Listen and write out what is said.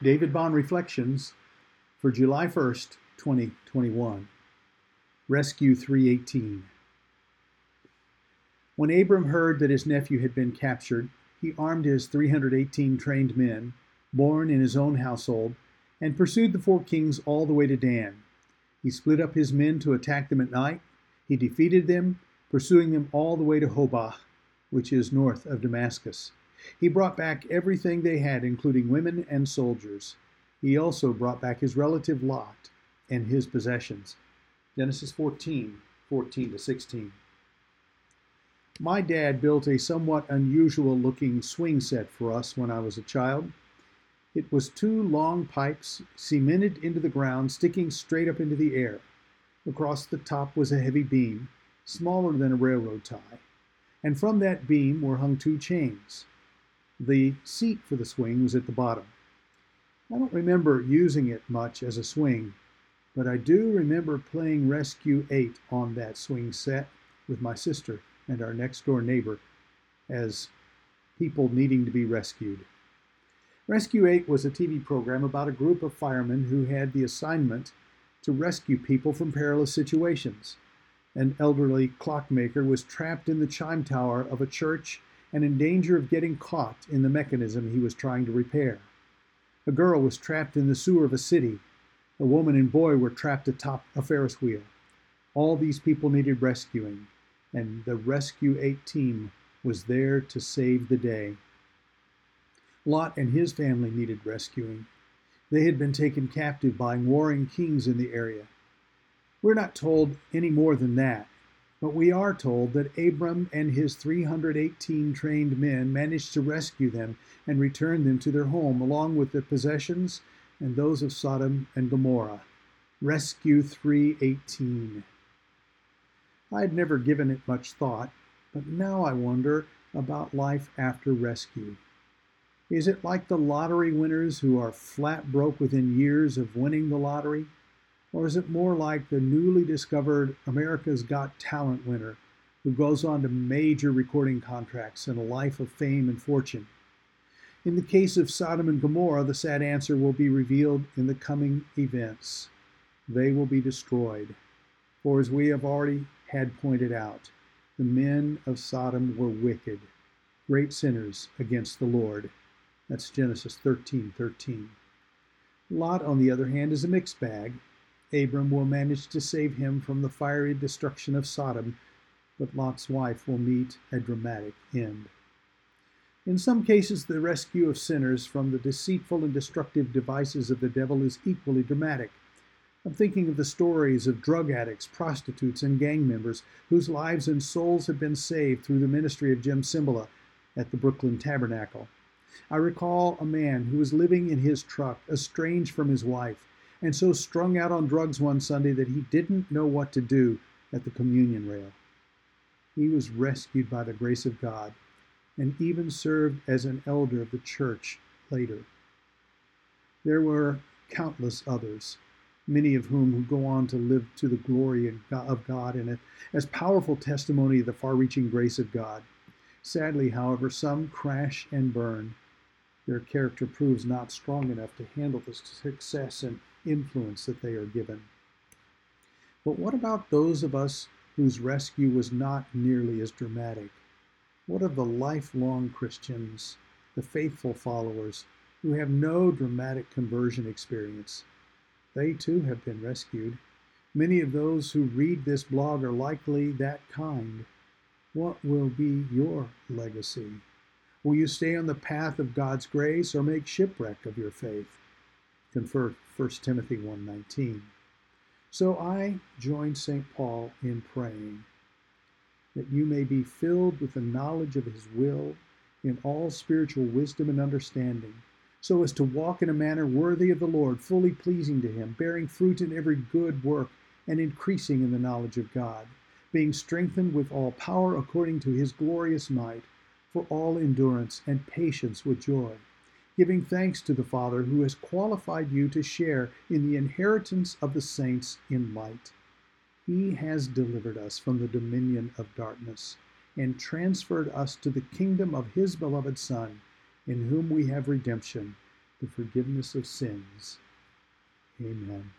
David Bond Reflections for July 1st, 2021. Rescue 318. When Abram heard that his nephew had been captured, he armed his 318 trained men, born in his own household, and pursued the four kings all the way to Dan. He split up his men to attack them at night. He defeated them, pursuing them all the way to Hobah, which is north of Damascus. He brought back everything they had, including women and soldiers. He also brought back his relative Lot and his possessions. Genesis 14 14 to 16. My dad built a somewhat unusual looking swing set for us when I was a child. It was two long pipes cemented into the ground, sticking straight up into the air. Across the top was a heavy beam, smaller than a railroad tie, and from that beam were hung two chains. The seat for the swing was at the bottom. I don't remember using it much as a swing, but I do remember playing Rescue 8 on that swing set with my sister and our next door neighbor as people needing to be rescued. Rescue 8 was a TV program about a group of firemen who had the assignment to rescue people from perilous situations. An elderly clockmaker was trapped in the chime tower of a church and in danger of getting caught in the mechanism he was trying to repair. A girl was trapped in the sewer of a city. A woman and boy were trapped atop a Ferris wheel. All these people needed rescuing, and the Rescue 8 team was there to save the day. Lot and his family needed rescuing. They had been taken captive by warring kings in the area. We're not told any more than that, but we are told that Abram and his 318 trained men managed to rescue them and return them to their home, along with the possessions and those of Sodom and Gomorrah. Rescue 318. I had never given it much thought, but now I wonder about life after rescue. Is it like the lottery winners who are flat broke within years of winning the lottery? Or is it more like the newly discovered America's Got Talent winner who goes on to major recording contracts and a life of fame and fortune? In the case of Sodom and Gomorrah, the sad answer will be revealed in the coming events. They will be destroyed. For as we have already had pointed out, the men of Sodom were wicked, great sinners against the Lord. That's Genesis 13 13. Lot, on the other hand, is a mixed bag. Abram will manage to save him from the fiery destruction of Sodom, but Lot's wife will meet a dramatic end. In some cases, the rescue of sinners from the deceitful and destructive devices of the devil is equally dramatic. I'm thinking of the stories of drug addicts, prostitutes, and gang members whose lives and souls have been saved through the ministry of Jim Cymbala at the Brooklyn Tabernacle. I recall a man who was living in his truck, estranged from his wife and so strung out on drugs one Sunday that he didn't know what to do at the communion rail. He was rescued by the grace of God and even served as an elder of the church later. There were countless others, many of whom who go on to live to the glory of God and as powerful testimony of the far reaching grace of God. Sadly, however, some crash and burn. Their character proves not strong enough to handle the success and influence that they are given. But what about those of us whose rescue was not nearly as dramatic? What of the lifelong Christians, the faithful followers, who have no dramatic conversion experience? They too have been rescued. Many of those who read this blog are likely that kind. What will be your legacy? Will you stay on the path of God's grace or make shipwreck of your faith? Confer 1 Timothy 1:19. So I join St. Paul in praying that you may be filled with the knowledge of his will in all spiritual wisdom and understanding, so as to walk in a manner worthy of the Lord, fully pleasing to him, bearing fruit in every good work and increasing in the knowledge of God, being strengthened with all power according to his glorious might, for all endurance and patience with joy giving thanks to the Father who has qualified you to share in the inheritance of the saints in light. He has delivered us from the dominion of darkness and transferred us to the kingdom of His beloved Son, in whom we have redemption, the forgiveness of sins. Amen.